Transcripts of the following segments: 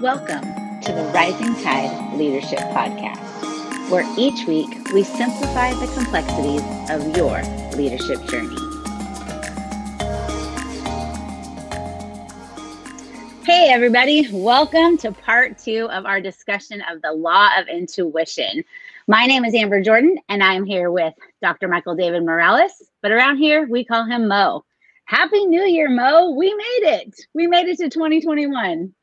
Welcome to the Rising Tide Leadership Podcast, where each week we simplify the complexities of your leadership journey. Hey, everybody, welcome to part two of our discussion of the law of intuition. My name is Amber Jordan, and I'm here with Dr. Michael David Morales, but around here we call him Mo. Happy New Year, Mo. We made it. We made it to 2021.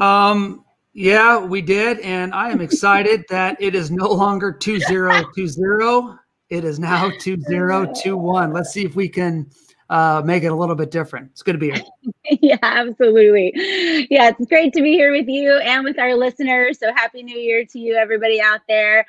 Um, yeah, we did. And I am excited that it is no longer 2020. It is now 2021. Let's see if we can uh, make it a little bit different. It's good to be here. yeah, absolutely. Yeah, it's great to be here with you and with our listeners. So, Happy New Year to you, everybody out there.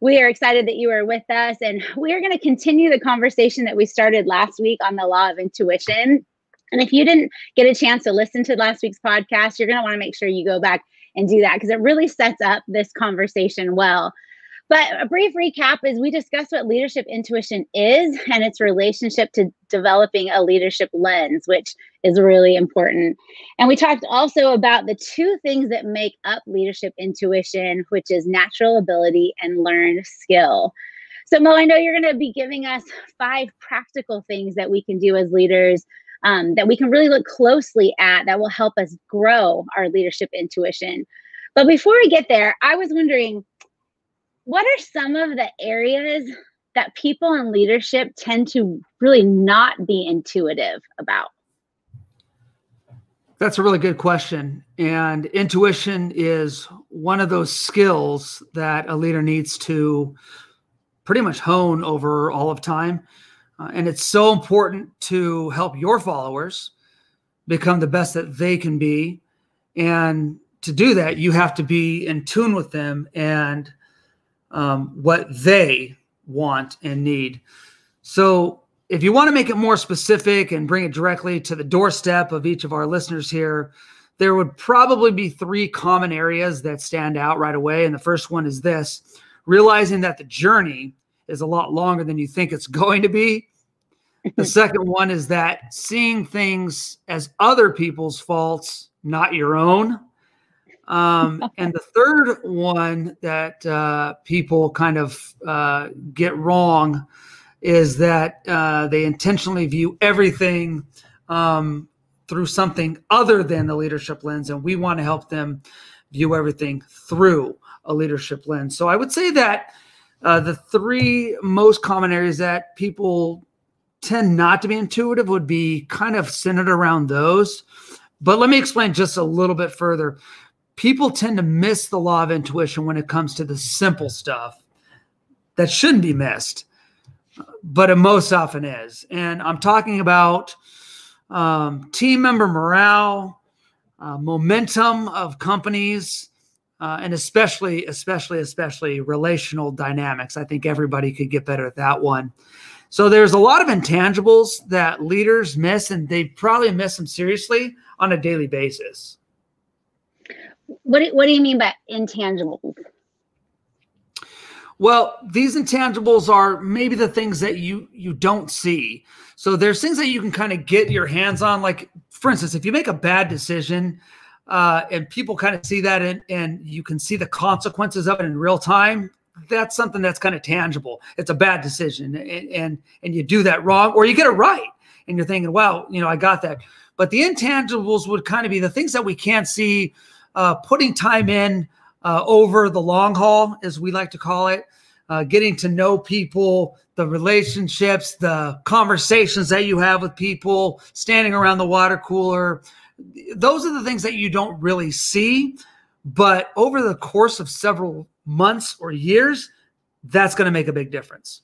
We are excited that you are with us, and we are going to continue the conversation that we started last week on the law of intuition. And if you didn't get a chance to listen to last week's podcast, you're going to want to make sure you go back and do that because it really sets up this conversation well. But a brief recap is we discussed what leadership intuition is and its relationship to developing a leadership lens, which is really important. And we talked also about the two things that make up leadership intuition, which is natural ability and learned skill. So, Mo, I know you're going to be giving us five practical things that we can do as leaders um, that we can really look closely at that will help us grow our leadership intuition. But before we get there, I was wondering what are some of the areas that people in leadership tend to really not be intuitive about? That's a really good question. And intuition is one of those skills that a leader needs to pretty much hone over all of time. Uh, and it's so important to help your followers become the best that they can be. And to do that, you have to be in tune with them and um, what they want and need. So, if you want to make it more specific and bring it directly to the doorstep of each of our listeners here, there would probably be three common areas that stand out right away. And the first one is this realizing that the journey is a lot longer than you think it's going to be. The second one is that seeing things as other people's faults, not your own. Um, and the third one that uh, people kind of uh, get wrong is that uh, they intentionally view everything um, through something other than the leadership lens. And we want to help them view everything through a leadership lens. So I would say that uh, the three most common areas that people tend not to be intuitive would be kind of centered around those. But let me explain just a little bit further. People tend to miss the law of intuition when it comes to the simple stuff that shouldn't be missed, but it most often is. And I'm talking about um, team member morale, uh, momentum of companies, uh, and especially, especially, especially relational dynamics. I think everybody could get better at that one. So there's a lot of intangibles that leaders miss, and they probably miss them seriously on a daily basis. What do, what do you mean by intangibles? Well, these intangibles are maybe the things that you you don't see. So there's things that you can kind of get your hands on. Like, for instance, if you make a bad decision, uh, and people kind of see that and, and you can see the consequences of it in real time that's something that's kind of tangible. It's a bad decision, and, and and you do that wrong, or you get it right, and you're thinking, "Wow, you know, I got that." But the intangibles would kind of be the things that we can't see. Uh, putting time in uh, over the long haul, as we like to call it, uh, getting to know people, the relationships, the conversations that you have with people, standing around the water cooler. Those are the things that you don't really see. But over the course of several months or years, that's going to make a big difference.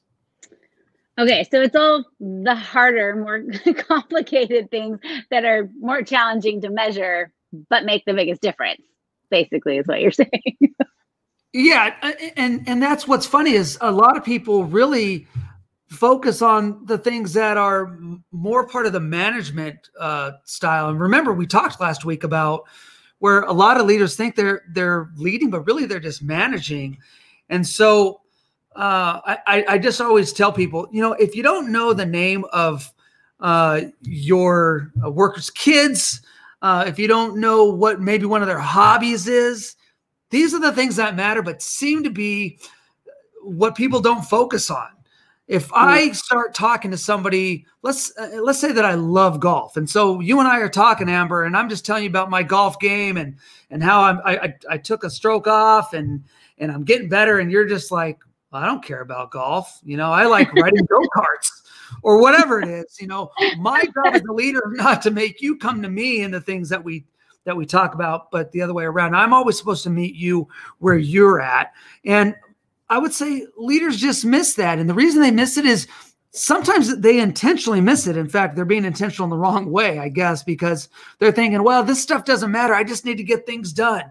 Okay, so it's all the harder, more complicated things that are more challenging to measure, but make the biggest difference. Basically, is what you're saying. yeah, and and that's what's funny is a lot of people really focus on the things that are more part of the management uh, style. And remember, we talked last week about where a lot of leaders think they're they're leading, but really they're just managing. And so uh, I, I just always tell people, you know, if you don't know the name of uh, your workers' kids, uh, if you don't know what maybe one of their hobbies is, these are the things that matter, but seem to be what people don't focus on. If I start talking to somebody, let's uh, let's say that I love golf, and so you and I are talking, Amber, and I'm just telling you about my golf game and and how I'm, I, I I took a stroke off and and I'm getting better, and you're just like, I don't care about golf, you know, I like riding go karts or whatever it is. You know, my job as a leader is not to make you come to me in the things that we that we talk about, but the other way around. I'm always supposed to meet you where you're at, and I would say leaders just miss that. And the reason they miss it is sometimes they intentionally miss it. In fact, they're being intentional in the wrong way, I guess, because they're thinking, well, this stuff doesn't matter. I just need to get things done.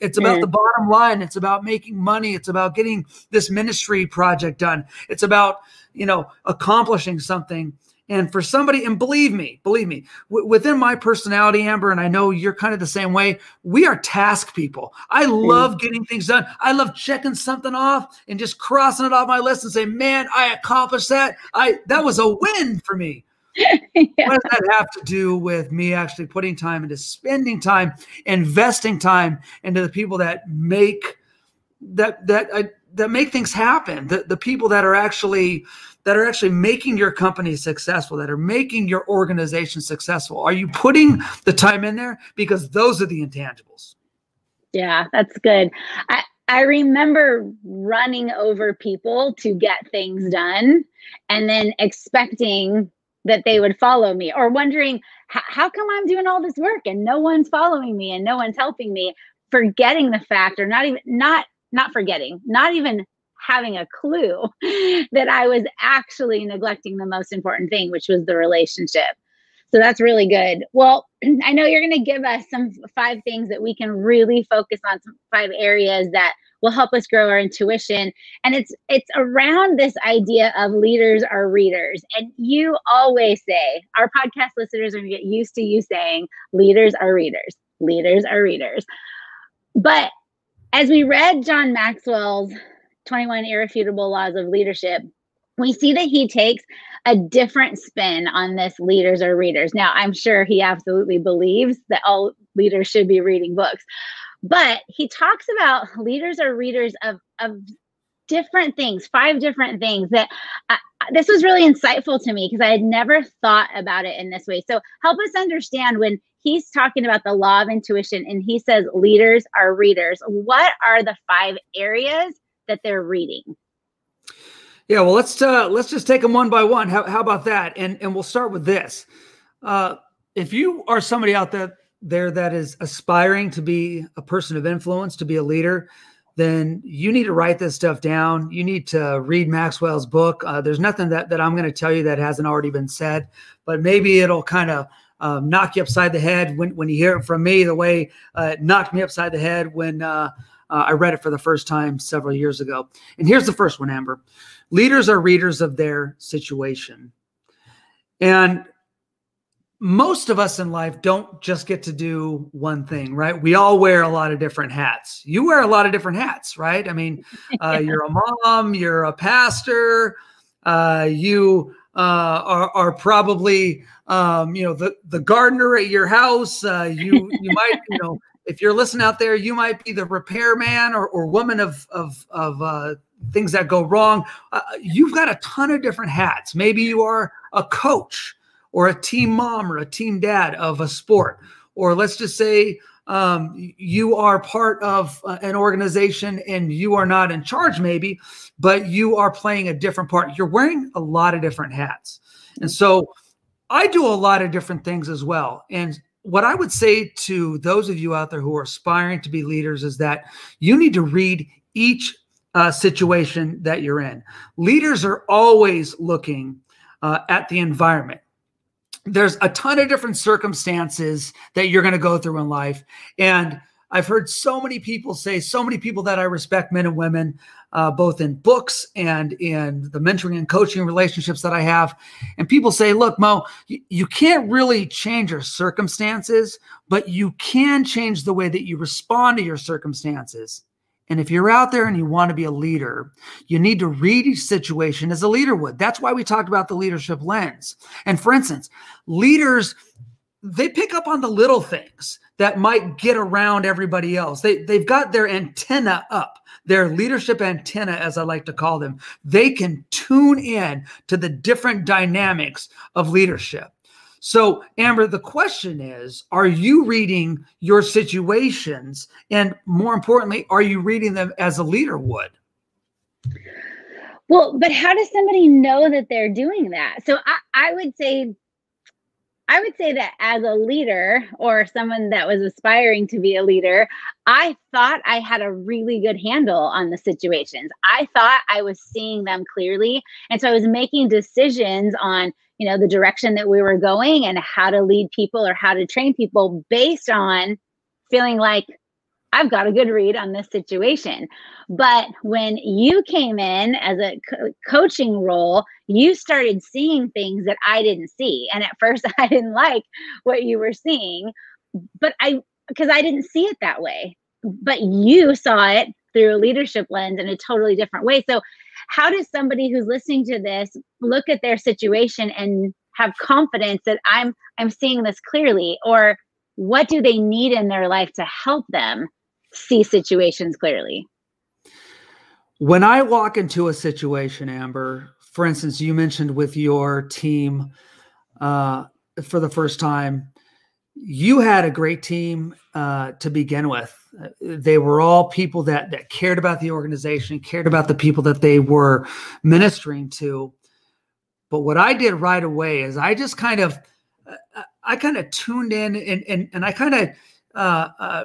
It's about the mm. bottom line. It's about making money. It's about getting this ministry project done. It's about, you know, accomplishing something. And for somebody, and believe me, believe me, w- within my personality, Amber, and I know you're kind of the same way, we are task people. I love getting things done. I love checking something off and just crossing it off my list and saying, man, I accomplished that. I that was a win for me. yeah. What does that have to do with me actually putting time into spending time, investing time into the people that make that that uh, that make things happen, the, the people that are actually that are actually making your company successful, that are making your organization successful? Are you putting the time in there? Because those are the intangibles. Yeah, that's good. I, I remember running over people to get things done and then expecting that they would follow me or wondering how come I'm doing all this work and no one's following me and no one's helping me forgetting the fact or not even not not forgetting not even having a clue that I was actually neglecting the most important thing, which was the relationship. So that's really good. Well, I know you're going to give us some five things that we can really focus on, some five areas that will help us grow our intuition. And it's it's around this idea of leaders are readers. And you always say, our podcast listeners are going to get used to you saying, leaders are readers. Leaders are readers. But as we read John Maxwell's 21 Irrefutable Laws of Leadership, we see that he takes a different spin on this leaders or readers. Now, I'm sure he absolutely believes that all leaders should be reading books, but he talks about leaders or readers of, of different things, five different things that uh, this was really insightful to me because I had never thought about it in this way. So, help us understand when he's talking about the law of intuition and he says leaders are readers. What are the five areas that they're reading. Yeah, well, let's uh, let's just take them one by one. How, how about that? And and we'll start with this. Uh, if you are somebody out there there that is aspiring to be a person of influence, to be a leader, then you need to write this stuff down. You need to read Maxwell's book. Uh, there's nothing that that I'm going to tell you that hasn't already been said, but maybe it'll kind of um, knock you upside the head when when you hear it from me. The way uh, it knocked me upside the head when uh, uh, I read it for the first time several years ago. And here's the first one, Amber leaders are readers of their situation. And most of us in life don't just get to do one thing, right? We all wear a lot of different hats. You wear a lot of different hats, right? I mean, uh, you're a mom, you're a pastor, uh, you uh, are, are, probably, um, you know, the, the gardener at your house. Uh, you you might, you know, if you're listening out there, you might be the repairman or, or woman of of, of uh, things that go wrong. Uh, you've got a ton of different hats. Maybe you are a coach or a team mom or a team dad of a sport, or let's just say um, you are part of uh, an organization and you are not in charge, maybe, but you are playing a different part. You're wearing a lot of different hats, and so. I do a lot of different things as well. And what I would say to those of you out there who are aspiring to be leaders is that you need to read each uh, situation that you're in. Leaders are always looking uh, at the environment. There's a ton of different circumstances that you're going to go through in life. And I've heard so many people say, so many people that I respect, men and women, uh, both in books and in the mentoring and coaching relationships that I have. And people say, look, Mo, you, you can't really change your circumstances, but you can change the way that you respond to your circumstances. And if you're out there and you want to be a leader, you need to read each situation as a leader would. That's why we talked about the leadership lens. And for instance, leaders they pick up on the little things that might get around everybody else. They they've got their antenna up, their leadership antenna, as I like to call them. They can tune in to the different dynamics of leadership. So, Amber, the question is Are you reading your situations? And more importantly, are you reading them as a leader would? Well, but how does somebody know that they're doing that? So, I, I would say, I would say that as a leader or someone that was aspiring to be a leader, I thought I had a really good handle on the situations. I thought I was seeing them clearly. And so I was making decisions on you know the direction that we were going and how to lead people or how to train people based on feeling like I've got a good read on this situation. But when you came in as a co- coaching role, you started seeing things that I didn't see. And at first, I didn't like what you were seeing, but I, because I didn't see it that way. But you saw it through a leadership lens in a totally different way. So how does somebody who's listening to this look at their situation and have confidence that i'm i'm seeing this clearly or what do they need in their life to help them see situations clearly when i walk into a situation amber for instance you mentioned with your team uh, for the first time you had a great team uh, to begin with. They were all people that that cared about the organization, cared about the people that they were ministering to. But what I did right away is I just kind of, uh, I kind of tuned in and and and I kind of uh, uh,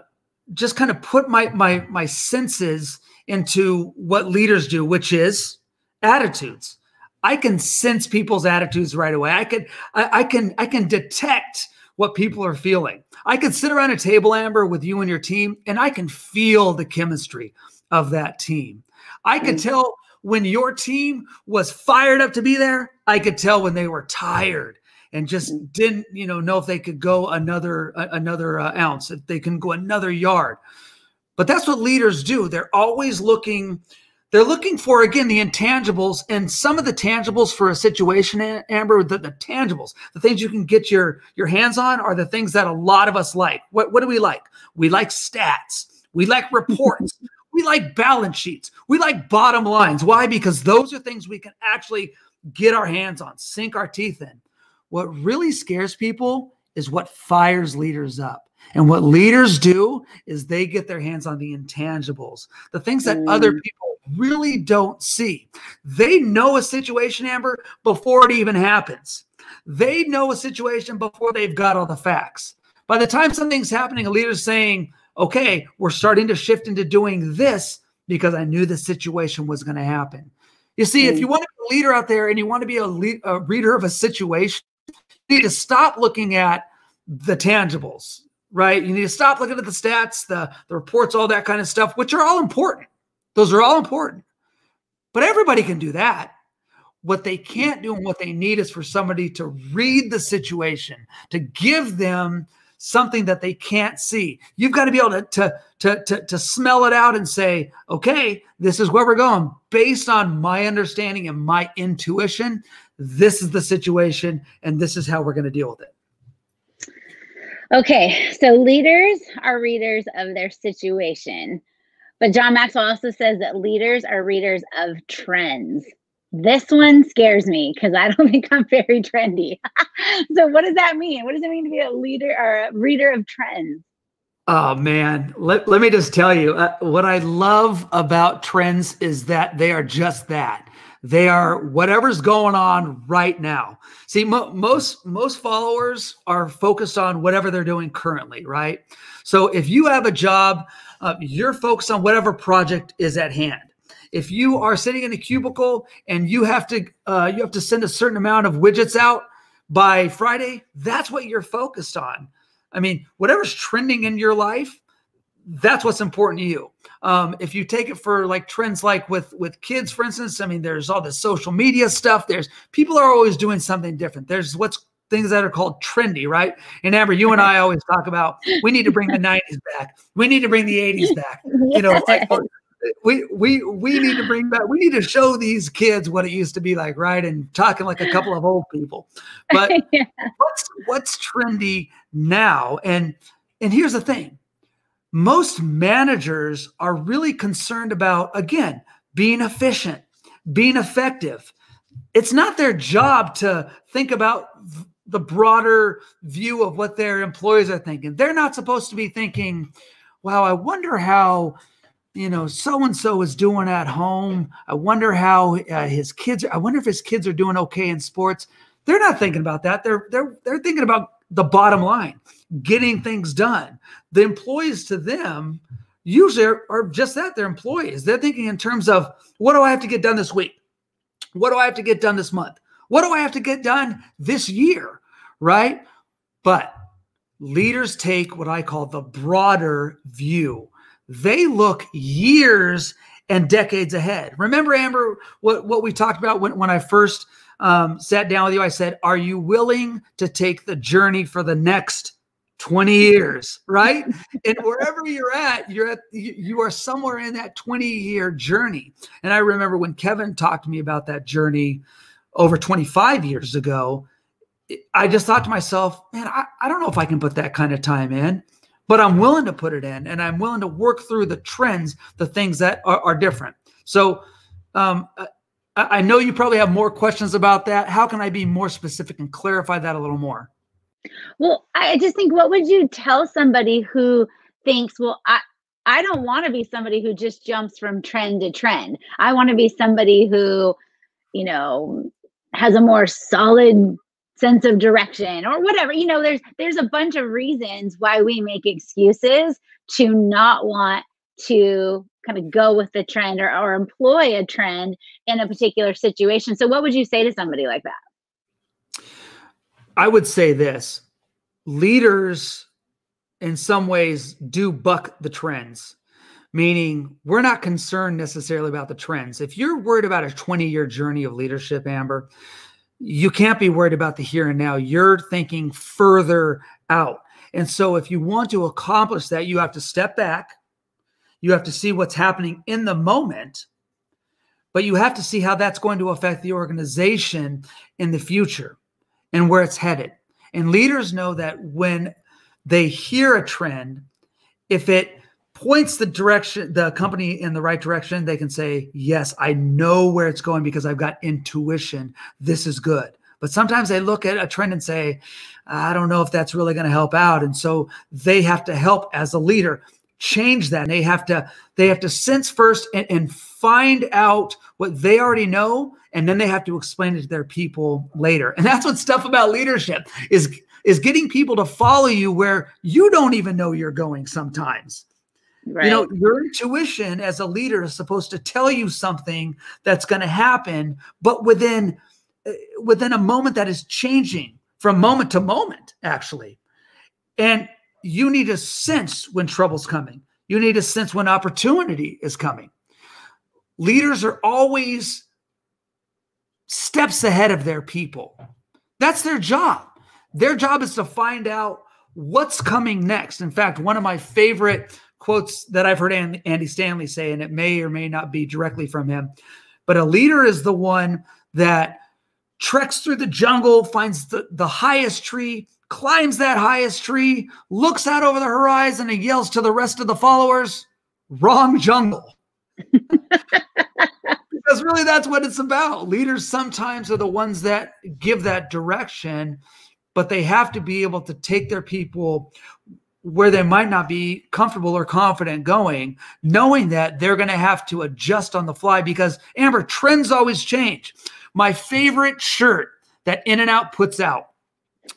just kind of put my my my senses into what leaders do, which is attitudes. I can sense people's attitudes right away. I can I, I can I can detect what people are feeling. I could sit around a table, Amber, with you and your team, and I can feel the chemistry of that team. I could mm. tell when your team was fired up to be there. I could tell when they were tired and just mm. didn't, you know, know if they could go another uh, another uh, ounce, if they can go another yard. But that's what leaders do. They're always looking they're looking for again the intangibles and some of the tangibles for a situation amber the, the, tangibles the things you can get your your hands on are the things that a lot of us like. What, what do we like? We like stats. We like reports. We like balance sheets. We like bottom lines. Why? Because those are things we can actually get our hands on sink our teeth in what really scares people is what fires leaders up and what leaders do is they get their hands on the intangibles, the things that mm. other people really don't see. They know a situation, Amber, before it even happens. They know a situation before they've got all the facts. By the time something's happening, a leader's saying, okay, we're starting to shift into doing this because I knew the situation was going to happen. You see, mm. if you want to be a leader out there and you want to be a, le- a reader of a situation, need to stop looking at the tangibles, right? You need to stop looking at the stats, the, the reports, all that kind of stuff, which are all important. Those are all important. But everybody can do that. What they can't do and what they need is for somebody to read the situation, to give them something that they can't see. You've got to be able to, to, to, to, to smell it out and say, okay, this is where we're going. Based on my understanding and my intuition, this is the situation and this is how we're going to deal with it. Okay, so leaders are readers of their situation. But John Maxwell also says that leaders are readers of trends. This one scares me because I don't think I'm very trendy. so, what does that mean? What does it mean to be a leader or a reader of trends? Oh man, let, let me just tell you uh, what I love about trends is that they are just that. They are whatever's going on right now. See, mo- most most followers are focused on whatever they're doing currently, right? So if you have a job uh, you're focused on whatever project is at hand. If you are sitting in a cubicle and you have to uh, you have to send a certain amount of widgets out by Friday, that's what you're focused on. I mean, whatever's trending in your life, that's what's important to you. Um, if you take it for like trends like with with kids, for instance, I mean, there's all the social media stuff. There's people are always doing something different. There's what's things that are called trendy, right? And Amber, you and I always talk about we need to bring the 90s back. We need to bring the 80s back. You know, like, we we we need to bring back. We need to show these kids what it used to be like, right? And talking like a couple of old people. But yeah. what's what's trendy now? And and here's the thing: most managers are really concerned about again being efficient, being effective. It's not their job to think about the broader view of what their employees are thinking. They're not supposed to be thinking, wow, I wonder how you know so and so is doing at home. I wonder how uh, his kids. I wonder if his kids are doing okay in sports. They're not thinking about that. They're they're they're thinking about the bottom line, getting things done. The employees to them usually are, are just that. They're employees. They're thinking in terms of what do I have to get done this week? What do I have to get done this month? What do I have to get done this year? Right? But leaders take what I call the broader view. They look years and decades ahead. Remember, Amber, what, what we talked about when, when I first um, sat down with you? I said, Are you willing to take the journey for the next 20 years, right? and wherever you're at, you're at you are somewhere in that 20 year journey. And I remember when Kevin talked to me about that journey over 25 years ago, I just thought to myself, man, I, I don't know if I can put that kind of time in, but I'm willing to put it in and I'm willing to work through the trends, the things that are, are different. So, um, I, I know you probably have more questions about that. How can I be more specific and clarify that a little more? Well, I just think, what would you tell somebody who thinks, well, I, I don't want to be somebody who just jumps from trend to trend. I want to be somebody who, you know, has a more solid sense of direction or whatever you know there's there's a bunch of reasons why we make excuses to not want to kind of go with the trend or, or employ a trend in a particular situation so what would you say to somebody like that i would say this leaders in some ways do buck the trends meaning we're not concerned necessarily about the trends if you're worried about a 20 year journey of leadership amber you can't be worried about the here and now. You're thinking further out. And so, if you want to accomplish that, you have to step back. You have to see what's happening in the moment, but you have to see how that's going to affect the organization in the future and where it's headed. And leaders know that when they hear a trend, if it points the direction the company in the right direction they can say yes i know where it's going because i've got intuition. This is good. But sometimes they look at a trend and say i don't know if that's really going to help out. And so they have to help as a leader change that. They have to they have to sense first and, and find out what they already know and then they have to explain it to their people later and that's what stuff about leadership is is getting people to follow you where you don't even know you're going sometimes Right. You know, your intuition as a leader is supposed to tell you something that's going to happen, but within uh, within a moment that is changing from moment to moment, actually. And you need to sense when trouble's coming. You need to sense when opportunity is coming. Leaders are always steps ahead of their people. That's their job. Their job is to find out what's coming next. In fact, one of my favorite quotes that I've heard Andy Stanley say, and it may or may not be directly from him. But a leader is the one that treks through the jungle, finds the, the highest tree, climbs that highest tree, looks out over the horizon, and yells to the rest of the followers, wrong jungle. because really that's what it's about. Leaders sometimes are the ones that give that direction, but they have to be able to take their people where they might not be comfortable or confident going, knowing that they're going to have to adjust on the fly because Amber, trends always change. My favorite shirt that In and Out puts out,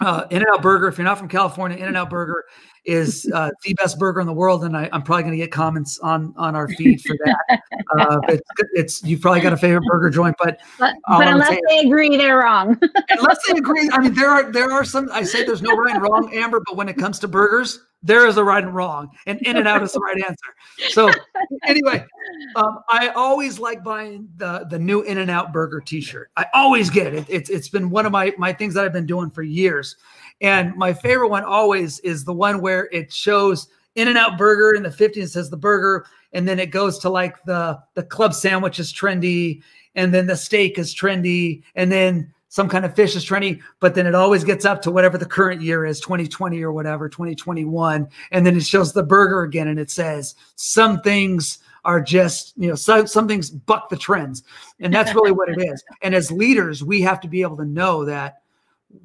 uh, In and Out Burger, if you're not from California, In and Out Burger is uh, the best burger in the world, and I, am probably going to get comments on on our feed for that. Uh, it's, it's you've probably got a favorite burger joint, but but, but unless they agree, they're wrong. unless they agree, I mean, there are there are some. I say there's no right and wrong, Amber, but when it comes to burgers, there is a right and wrong, and in and out is the right answer. So anyway, um, I always like buying the the new In and Out Burger T-shirt. I always get it. It's it's been one of my my things that I've been doing for years. And my favorite one always is the one where it shows in and out burger in the 50s says the burger and then it goes to like the the club sandwich is trendy and then the steak is trendy and then some kind of fish is trendy but then it always gets up to whatever the current year is 2020 or whatever 2021 and then it shows the burger again and it says some things are just you know some, some things buck the trends and that's really what it is. And as leaders we have to be able to know that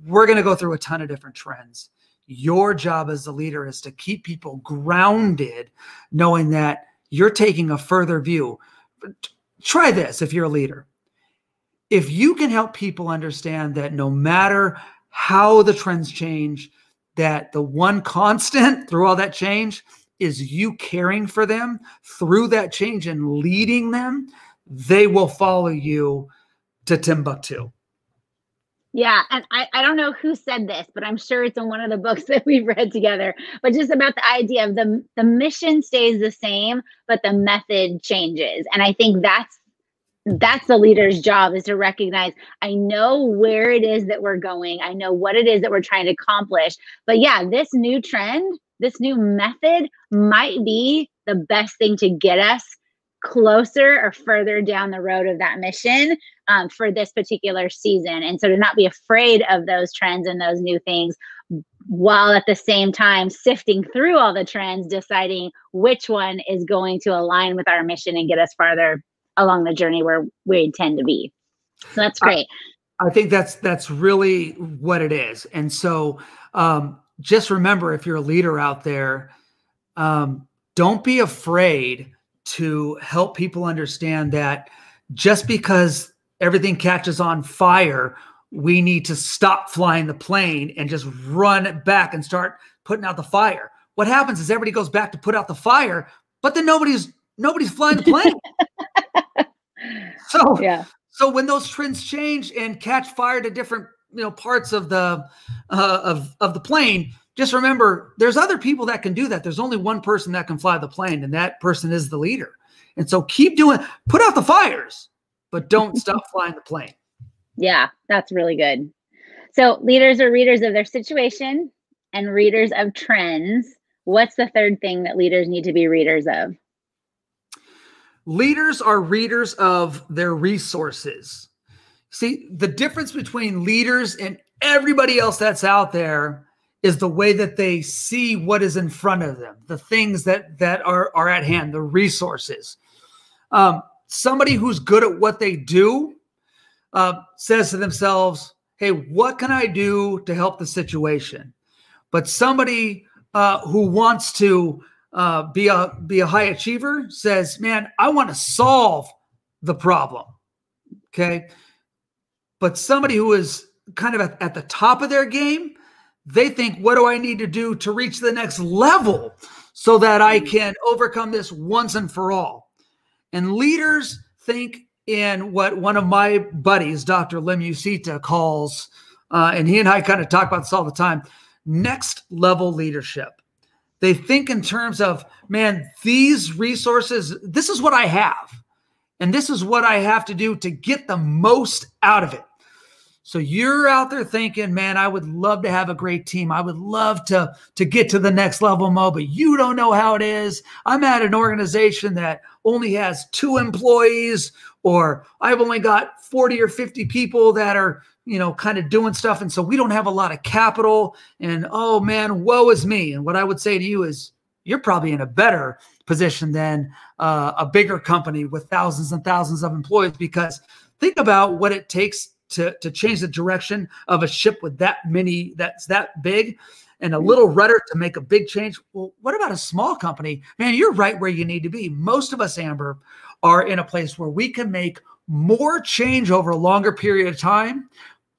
we're going to go through a ton of different trends your job as a leader is to keep people grounded, knowing that you're taking a further view. Try this if you're a leader. If you can help people understand that no matter how the trends change, that the one constant through all that change is you caring for them through that change and leading them, they will follow you to Timbuktu. Yeah, and I, I don't know who said this, but I'm sure it's in one of the books that we've read together. But just about the idea of the the mission stays the same, but the method changes. And I think that's that's the leader's job is to recognize I know where it is that we're going. I know what it is that we're trying to accomplish. But yeah, this new trend, this new method might be the best thing to get us closer or further down the road of that mission um, for this particular season. And so to not be afraid of those trends and those new things while at the same time sifting through all the trends, deciding which one is going to align with our mission and get us farther along the journey where we intend to be. So that's great. I, I think that's that's really what it is. And so um, just remember if you're a leader out there, um, don't be afraid to help people understand that just because everything catches on fire, we need to stop flying the plane and just run back and start putting out the fire. What happens is everybody goes back to put out the fire, but then nobody's nobody's flying the plane. so yeah. So when those trends change and catch fire to different you know parts of the uh, of of the plane, just remember there's other people that can do that. There's only one person that can fly the plane, and that person is the leader. And so keep doing, put out the fires, but don't stop flying the plane. Yeah, that's really good. So leaders are readers of their situation and readers of trends. What's the third thing that leaders need to be readers of? Leaders are readers of their resources. See, the difference between leaders and everybody else that's out there is the way that they see what is in front of them, the things that that are are at hand, the resources. Um, somebody who's good at what they do uh, says to themselves, "Hey, what can I do to help the situation?" But somebody uh, who wants to uh, be a be a high achiever says, "Man, I want to solve the problem." Okay, but somebody who is kind of at, at the top of their game they think, what do I need to do to reach the next level so that I can overcome this once and for all? And leaders think in what one of my buddies, Dr. Lemusita, calls, uh, and he and I kind of talk about this all the time next level leadership. They think in terms of, man, these resources, this is what I have. And this is what I have to do to get the most out of it. So you're out there thinking, man, I would love to have a great team. I would love to to get to the next level, Mo, but you don't know how it is. I'm at an organization that only has two employees, or I've only got 40 or 50 people that are, you know, kind of doing stuff. And so we don't have a lot of capital. And oh man, woe is me. And what I would say to you is you're probably in a better position than uh, a bigger company with thousands and thousands of employees because think about what it takes to to change the direction of a ship with that many that's that big and a little rudder to make a big change. Well, what about a small company? Man, you're right where you need to be. Most of us, Amber, are in a place where we can make more change over a longer period of time.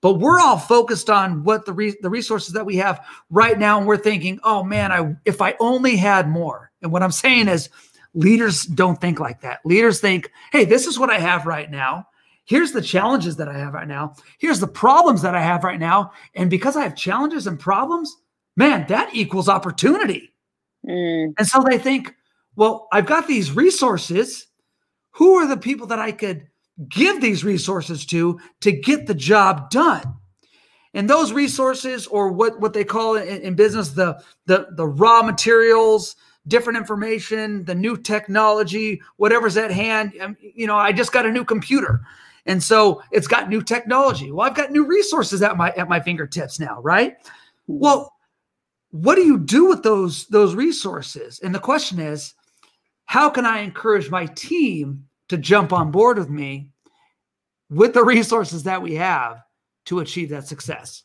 But we're all focused on what the re- the resources that we have right now, and we're thinking, "Oh man, I if I only had more." And what I'm saying is, leaders don't think like that. Leaders think, "Hey, this is what I have right now here's the challenges that I have right now. Here's the problems that I have right now. And because I have challenges and problems, man, that equals opportunity. Mm. And so they think, well, I've got these resources. Who are the people that I could give these resources to to get the job done? And those resources, or what, what they call in, in business the, the, the raw materials, different information, the new technology, whatever's at hand. Um, you know, I just got a new computer. And so it's got new technology. Well, I've got new resources at my at my fingertips now, right? Hmm. Well, what do you do with those those resources? And the question is, how can I encourage my team to jump on board with me with the resources that we have to achieve that success?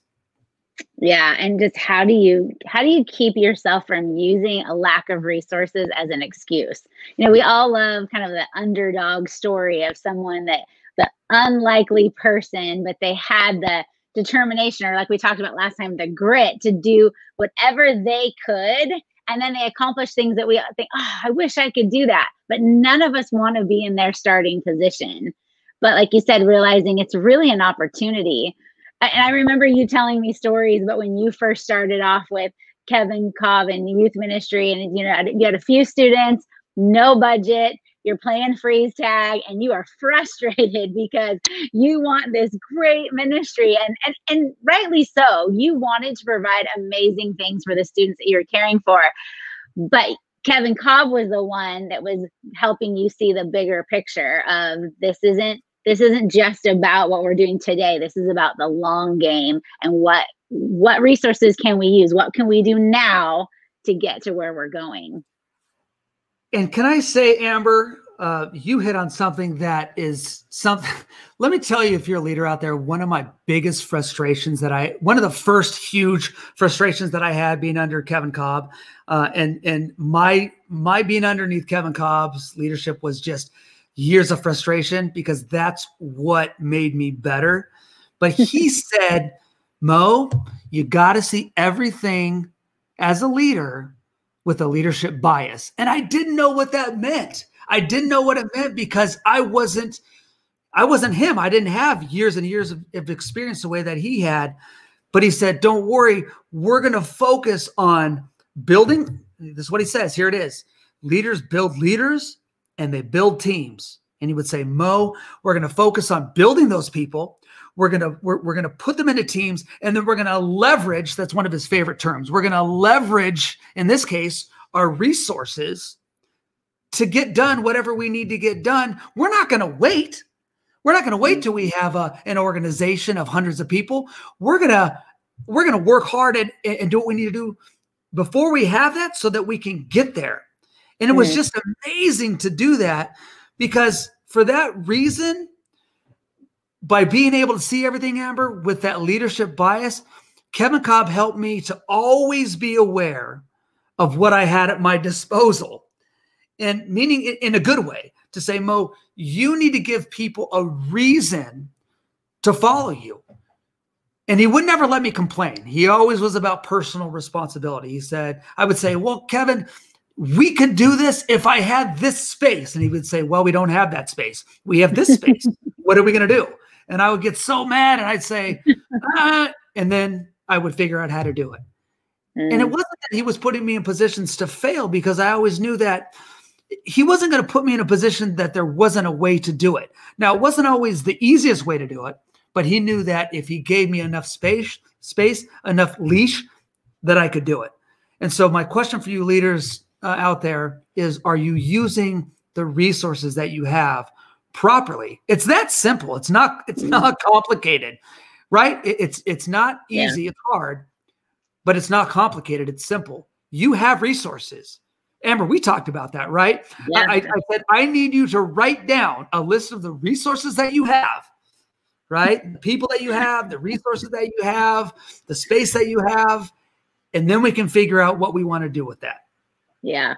Yeah, and just how do you how do you keep yourself from using a lack of resources as an excuse? You know, we all love kind of the underdog story of someone that the unlikely person, but they had the determination or like we talked about last time the grit to do whatever they could and then they accomplish things that we think oh i wish i could do that. But none of us want to be in their starting position. But like you said realizing it's really an opportunity. And i remember you telling me stories about when you first started off with kevin cobb and youth ministry and you know you had a few students no budget you're playing freeze tag and you are frustrated because you want this great ministry. And and and rightly so you wanted to provide amazing things for the students that you're caring for. But Kevin Cobb was the one that was helping you see the bigger picture of this isn't this isn't just about what we're doing today. This is about the long game and what what resources can we use? What can we do now to get to where we're going and can I say, Amber, uh, you hit on something that is something. Let me tell you, if you're a leader out there, one of my biggest frustrations that I, one of the first huge frustrations that I had being under Kevin Cobb, uh, and and my my being underneath Kevin Cobb's leadership was just years of frustration because that's what made me better. But he said, Mo, you got to see everything as a leader with a leadership bias. And I didn't know what that meant. I didn't know what it meant because I wasn't I wasn't him. I didn't have years and years of, of experience the way that he had. But he said, "Don't worry, we're going to focus on building this is what he says. Here it is. Leaders build leaders and they build teams." And he would say, "Mo, we're going to focus on building those people we're gonna we're, we're gonna put them into teams and then we're gonna leverage that's one of his favorite terms we're gonna leverage in this case our resources to get done whatever we need to get done. We're not gonna wait. We're not gonna wait till we have a, an organization of hundreds of people. We're gonna we're gonna work hard and, and do what we need to do before we have that so that we can get there. And it was just amazing to do that because for that reason by being able to see everything, Amber, with that leadership bias, Kevin Cobb helped me to always be aware of what I had at my disposal. And meaning in a good way to say, Mo, you need to give people a reason to follow you. And he would never let me complain. He always was about personal responsibility. He said, I would say, Well, Kevin, we could do this if I had this space. And he would say, Well, we don't have that space. We have this space. what are we going to do? And I would get so mad and I'd say, ah, and then I would figure out how to do it. Mm. And it mm. wasn't that he was putting me in positions to fail because I always knew that he wasn't going to put me in a position that there wasn't a way to do it. Now, it wasn't always the easiest way to do it, but he knew that if he gave me enough space, space, enough leash, that I could do it. And so, my question for you leaders uh, out there is: Are you using the resources that you have properly. It's that simple. It's not it's mm-hmm. not complicated. Right? it's it's not easy, yeah. it's hard, but it's not complicated. It's simple. You have resources. Amber, we talked about that, right? Yeah. I, I said, I need you to write down a list of the resources that you have, right? The people that you have, the resources that you have, the space that you have, and then we can figure out what we want to do with that. Yeah.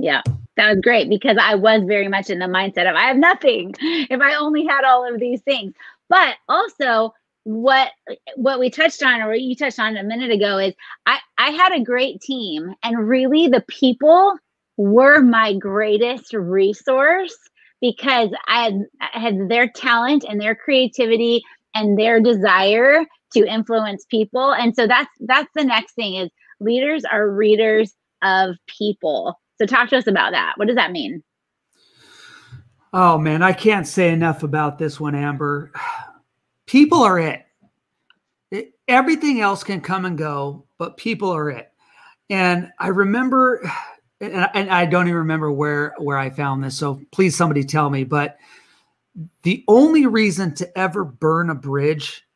Yeah, that was great because I was very much in the mindset of I have nothing if I only had all of these things. But also what what we touched on or you touched on a minute ago is I I had a great team and really the people were my greatest resource because I had, I had their talent and their creativity and their desire to influence people and so that's that's the next thing is leaders are readers of people so talk to us about that. What does that mean? Oh man, I can't say enough about this one, Amber. People are it. it. Everything else can come and go, but people are it. And I remember and, and I don't even remember where where I found this. So please, somebody tell me. But the only reason to ever burn a bridge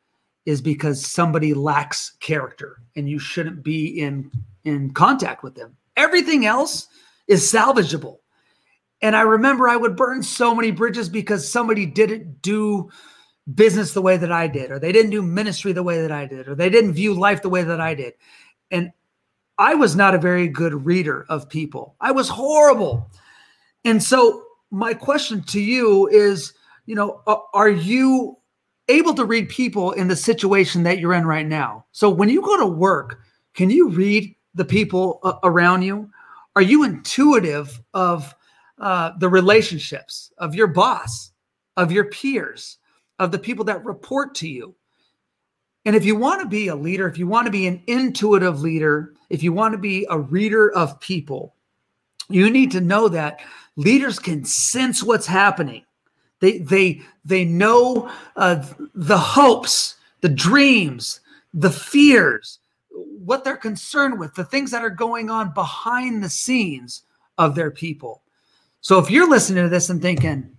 is because somebody lacks character, and you shouldn't be in in contact with them. Everything else is salvageable. And I remember I would burn so many bridges because somebody didn't do business the way that I did, or they didn't do ministry the way that I did, or they didn't view life the way that I did. And I was not a very good reader of people. I was horrible. And so my question to you is, you know, are you able to read people in the situation that you're in right now? So when you go to work, can you read the people around you? Are you intuitive of uh, the relationships of your boss, of your peers, of the people that report to you? And if you want to be a leader, if you want to be an intuitive leader, if you want to be a reader of people, you need to know that leaders can sense what's happening. They they they know uh, the hopes, the dreams, the fears, what they're concerned with, the things that are going on behind the scenes of their people. So if you're listening to this and thinking,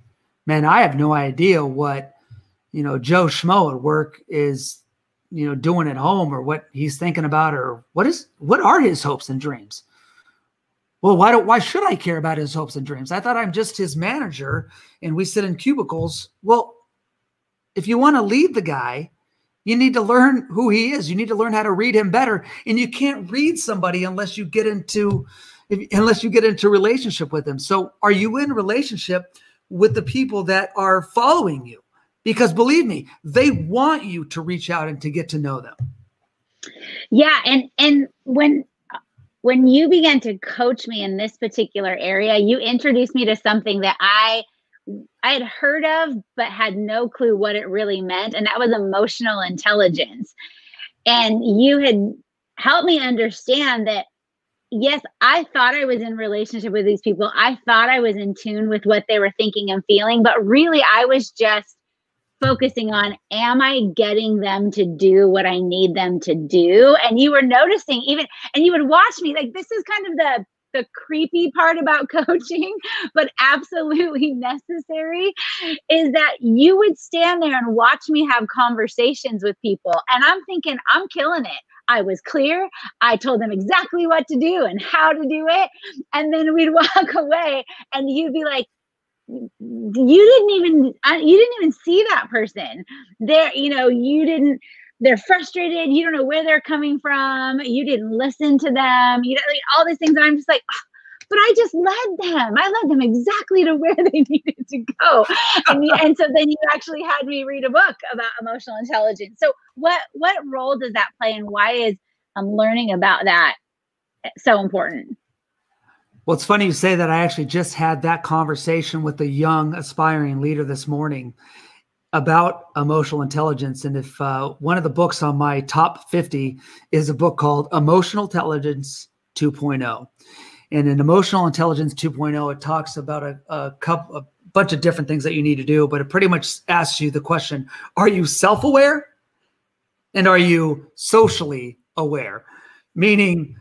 "Man, I have no idea what you know Joe Schmo at work is you know doing at home or what he's thinking about or what is what are his hopes and dreams? Well why don't why should i care about his hopes and dreams? I thought i'm just his manager and we sit in cubicles. Well if you want to lead the guy you need to learn who he is. You need to learn how to read him better. And you can't read somebody unless you get into if, unless you get into relationship with them. So are you in relationship with the people that are following you? Because believe me, they want you to reach out and to get to know them. Yeah, and and when when you began to coach me in this particular area, you introduced me to something that I I had heard of but had no clue what it really meant and that was emotional intelligence. And you had helped me understand that yes, I thought I was in relationship with these people. I thought I was in tune with what they were thinking and feeling, but really I was just focusing on am i getting them to do what i need them to do and you were noticing even and you would watch me like this is kind of the the creepy part about coaching but absolutely necessary is that you would stand there and watch me have conversations with people and i'm thinking i'm killing it I was clear. I told them exactly what to do and how to do it. And then we'd walk away and you'd be like, you didn't even uh, you didn't even see that person there you know you didn't they're frustrated you don't know where they're coming from you didn't listen to them you know like all these things and i'm just like oh, but i just led them. I led them exactly to where they needed to go. And, and so then you actually had me read a book about emotional intelligence. So what what role does that play and why is um, learning about that so important? Well, it's funny you say that. I actually just had that conversation with a young aspiring leader this morning about emotional intelligence. And if uh, one of the books on my top 50 is a book called Emotional Intelligence 2.0. And in Emotional Intelligence 2.0, it talks about a, a couple, a bunch of different things that you need to do, but it pretty much asks you the question Are you self aware? And are you socially aware? Meaning,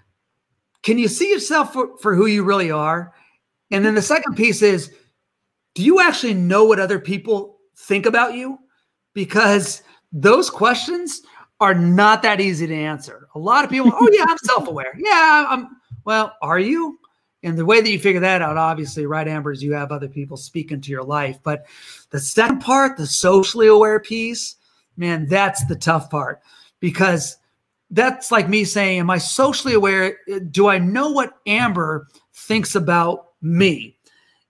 can you see yourself for, for who you really are? And then the second piece is, do you actually know what other people think about you? Because those questions are not that easy to answer. A lot of people, oh yeah, I'm self-aware. Yeah, I'm well, are you? And the way that you figure that out, obviously, right, Amber, is you have other people speak into your life. But the second part, the socially aware piece, man, that's the tough part because that's like me saying, Am I socially aware? Do I know what Amber thinks about me?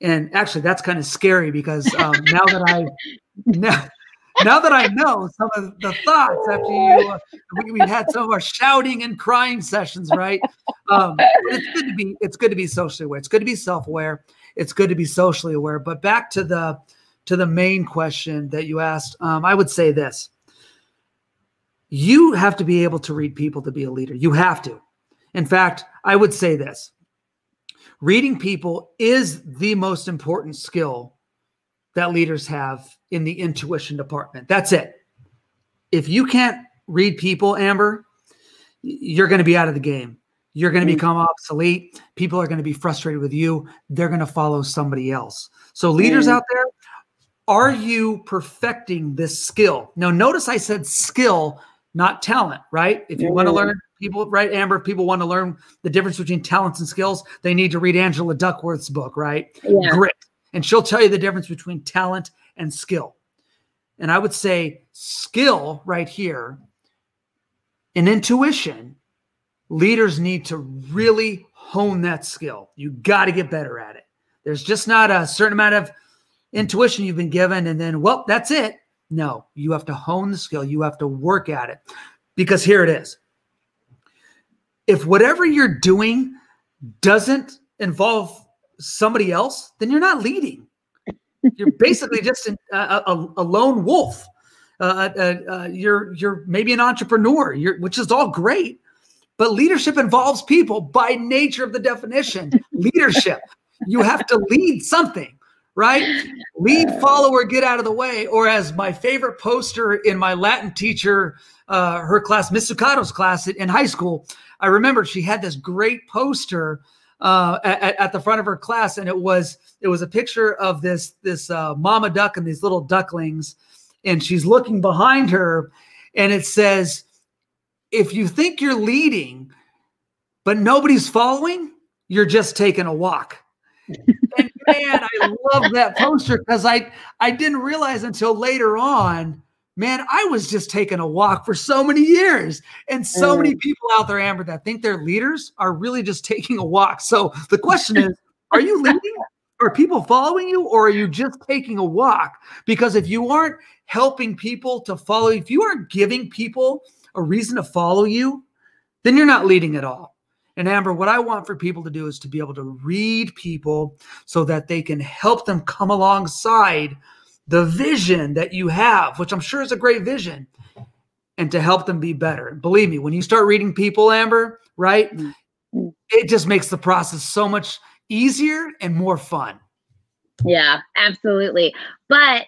And actually, that's kind of scary because um, now that I now, now that I know some of the thoughts after you, uh, we, we, had some of our shouting and crying sessions, right? Um, it's good to be it's good to be socially aware. It's good to be self aware. It's good to be socially aware. But back to the to the main question that you asked, um, I would say this: you have to be able to read people to be a leader. You have to. In fact, I would say this reading people is the most important skill that leaders have in the intuition department. That's it. If you can't read people, Amber, you're going to be out of the game. you're going to mm. become obsolete. People are going to be frustrated with you. They're going to follow somebody else. So, leaders mm. out there, are you perfecting this skill? Now, notice I said skill, not talent, right? If you mm. want to learn people, right, Amber, if people want to learn the difference between talents and skills, they need to read Angela Duckworth's book, right? Yeah. Grit. And she'll tell you the difference between talent and skill. And I would say skill right here in intuition, leaders need to really hone that skill. You got to get better at it. There's just not a certain amount of intuition you've been given and then, well, that's it. No, you have to hone the skill. You have to work at it because here it is. If whatever you're doing doesn't involve somebody else, then you're not leading. You're basically just a, a, a lone wolf. Uh, uh, uh, you're you're maybe an entrepreneur, you're, which is all great, but leadership involves people by nature of the definition. leadership, you have to lead something, right? Lead, follower, get out of the way. Or as my favorite poster in my Latin teacher, uh, her class, Miss Zuccato's class in high school, I remember she had this great poster uh, at, at, the front of her class, and it was it was a picture of this this uh, mama duck and these little ducklings, and she's looking behind her, and it says, "If you think you're leading, but nobody's following, you're just taking a walk." and man, I love that poster because I I didn't realize until later on man, I was just taking a walk for so many years. And so mm. many people out there, Amber, that think they're leaders are really just taking a walk. So the question is, are you leading? Are people following you or are you just taking a walk? Because if you aren't helping people to follow, if you aren't giving people a reason to follow you, then you're not leading at all. And Amber, what I want for people to do is to be able to read people so that they can help them come alongside the vision that you have, which I'm sure is a great vision, and to help them be better. Believe me, when you start reading people, Amber, right, mm-hmm. it just makes the process so much easier and more fun. Yeah, absolutely. But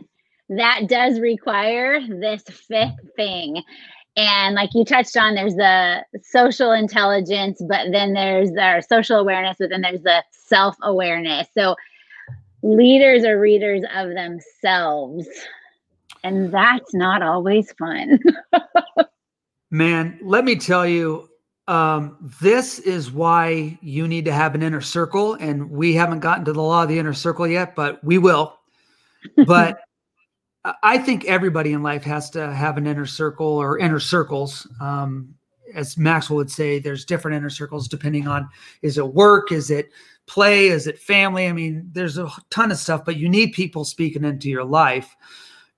that does require this fifth thing. And like you touched on, there's the social intelligence, but then there's our social awareness, but then there's the self awareness. So leaders are readers of themselves. And that's not always fun. Man, let me tell you, um, this is why you need to have an inner circle. And we haven't gotten to the law of the inner circle yet, but we will. But I think everybody in life has to have an inner circle or inner circles. Um, as Maxwell would say, there's different inner circles depending on is it work, is it play? Is it family? I mean, there's a ton of stuff, but you need people speaking into your life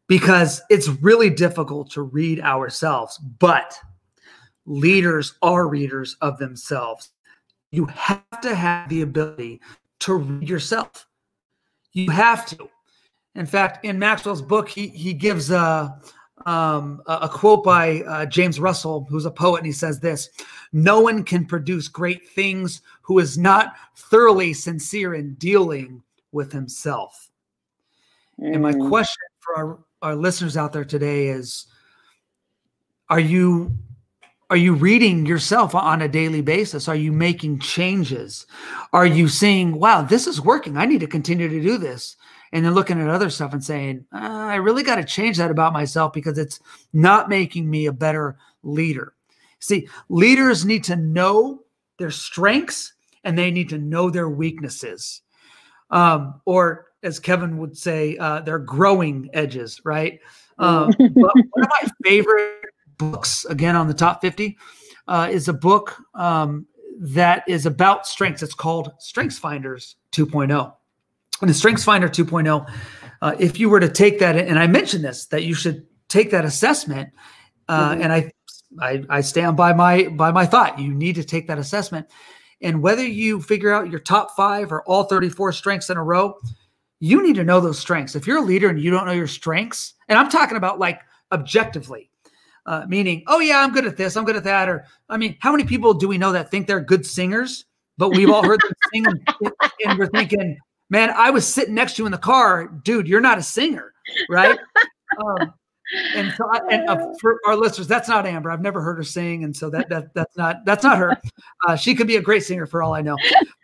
because it's really difficult to read ourselves. But leaders are readers of themselves. You have to have the ability to read yourself. You have to. In fact, in Maxwell's book, he he gives a um, a, a, quote by uh, James Russell, who's a poet, and he says this No one can produce great things who is not thoroughly sincere in dealing with himself. Mm. And my mm. question for our, our listeners out there today is Are you are you reading yourself on a daily basis? Are you making changes? Are you seeing, wow, this is working? I need to continue to do this and then looking at other stuff and saying, uh, I really got to change that about myself because it's not making me a better leader. See, leaders need to know their strengths and they need to know their weaknesses. Um, or as Kevin would say, uh, their growing edges, right? Um, but one of my favorite books, again on the top 50, uh, is a book um, that is about strengths. It's called Strengths Finders 2.0 and the Strengths Finder 2.0, uh, if you were to take that, and I mentioned this, that you should take that assessment, uh, mm-hmm. and I, I, I stand by my by my thought. You need to take that assessment, and whether you figure out your top five or all 34 strengths in a row, you need to know those strengths. If you're a leader and you don't know your strengths, and I'm talking about like objectively, uh, meaning, oh yeah, I'm good at this, I'm good at that, or I mean, how many people do we know that think they're good singers? But we've all heard them sing, and, and we're thinking, man, I was sitting next to you in the car, dude, you're not a singer, right? um, and so I, and uh, for our listeners, that's not Amber. I've never heard her sing, and so that that that's not that's not her. Uh, she could be a great singer for all I know.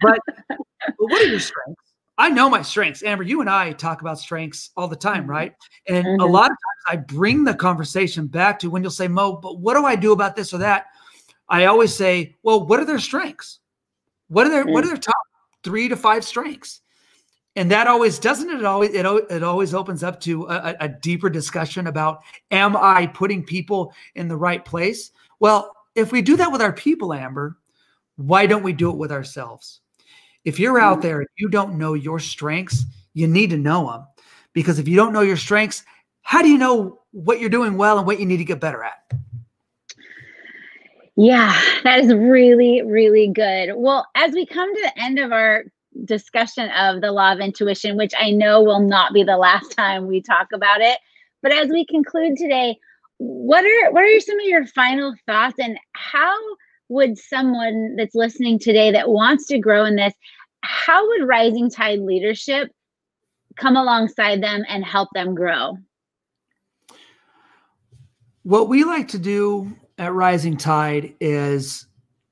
But, but what are your strengths? I know my strengths. Amber, you and I talk about strengths all the time, mm-hmm. right? And mm-hmm. a lot of times I bring the conversation back to when you'll say, Mo, but what do I do about this or that? I always say, well, what are their strengths? What are their mm-hmm. what are their top three to five strengths? And that always doesn't it always it, it always opens up to a, a deeper discussion about am I putting people in the right place? Well, if we do that with our people, Amber, why don't we do it with ourselves? If you're out there and you don't know your strengths, you need to know them. Because if you don't know your strengths, how do you know what you're doing well and what you need to get better at? Yeah, that is really, really good. Well, as we come to the end of our discussion of the law of intuition, which I know will not be the last time we talk about it, but as we conclude today, what are what are some of your final thoughts and how would someone that's listening today that wants to grow in this, how would Rising Tide leadership come alongside them and help them grow? What we like to do at Rising Tide is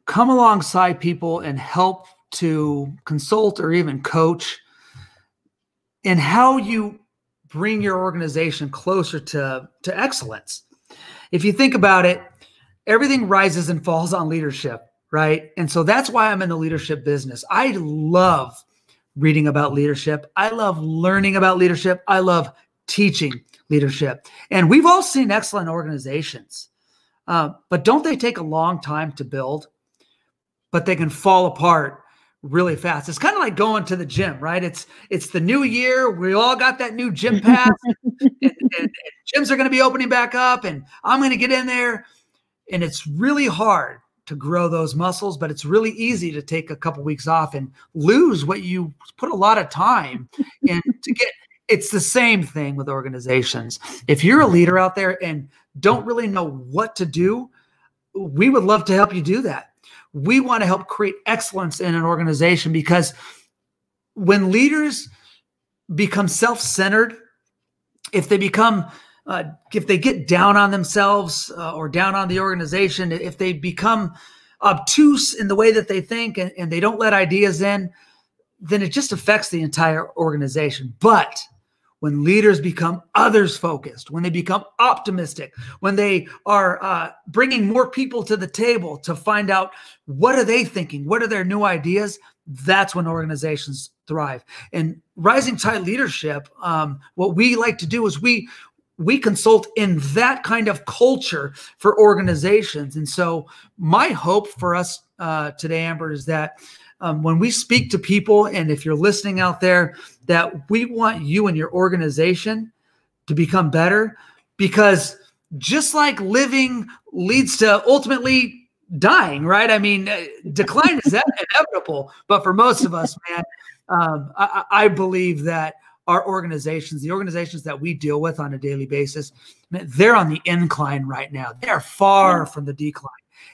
come alongside people and help to consult or even coach in how you bring your organization closer to, to excellence. If you think about it, everything rises and falls on leadership, right? And so that's why I'm in the leadership business. I love reading about leadership. I love learning about leadership. I love teaching leadership. And we've all seen excellent organizations, uh, but don't they take a long time to build? But they can fall apart really fast. It's kind of like going to the gym, right? It's it's the new year. We all got that new gym pass, and, and, and gyms are going to be opening back up, and I'm going to get in there and it's really hard to grow those muscles, but it's really easy to take a couple weeks off and lose what you put a lot of time in to get. It's the same thing with organizations. If you're a leader out there and don't really know what to do, we would love to help you do that. We want to help create excellence in an organization because when leaders become self centered, if they become uh, if they get down on themselves uh, or down on the organization, if they become obtuse in the way that they think and, and they don't let ideas in, then it just affects the entire organization. But when leaders become others focused, when they become optimistic, when they are uh, bringing more people to the table to find out what are they thinking, what are their new ideas, that's when organizations thrive. And rising tide leadership, um, what we like to do is we we consult in that kind of culture for organizations. And so, my hope for us uh, today, Amber, is that um, when we speak to people, and if you're listening out there, that we want you and your organization to become better because just like living leads to ultimately dying, right? I mean, uh, decline is inevitable, but for most of us, man, um, I, I believe that our organizations, the organizations that we deal with on a daily basis, they're on the incline right now. They are far from the decline.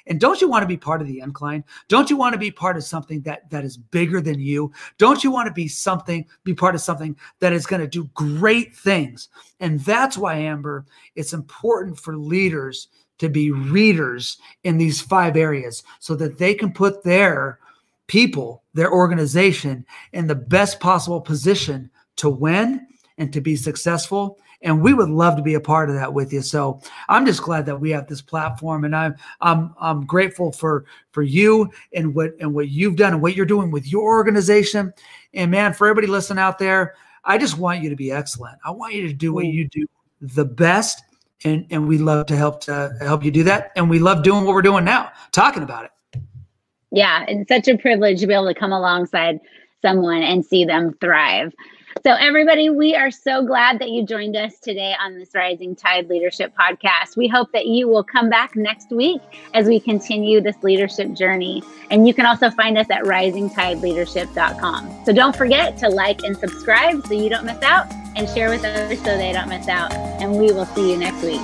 And don't you want to be part of the incline? Don't you want to be part of something that that is bigger than you? Don't you want to be something, be part of something that is going to do great things? And that's why, Amber, it's important for leaders to be readers in these five areas so that they can put their people, their organization in the best possible position to win and to be successful. And we would love to be a part of that with you. So I'm just glad that we have this platform, and I'm I'm I'm grateful for for you and what and what you've done and what you're doing with your organization. And man, for everybody listening out there, I just want you to be excellent. I want you to do what you do the best, and and we love to help to help you do that. And we love doing what we're doing now, talking about it. Yeah, it's such a privilege to be able to come alongside someone and see them thrive. So, everybody, we are so glad that you joined us today on this Rising Tide Leadership Podcast. We hope that you will come back next week as we continue this leadership journey. And you can also find us at risingtideleadership.com. So, don't forget to like and subscribe so you don't miss out, and share with others so they don't miss out. And we will see you next week.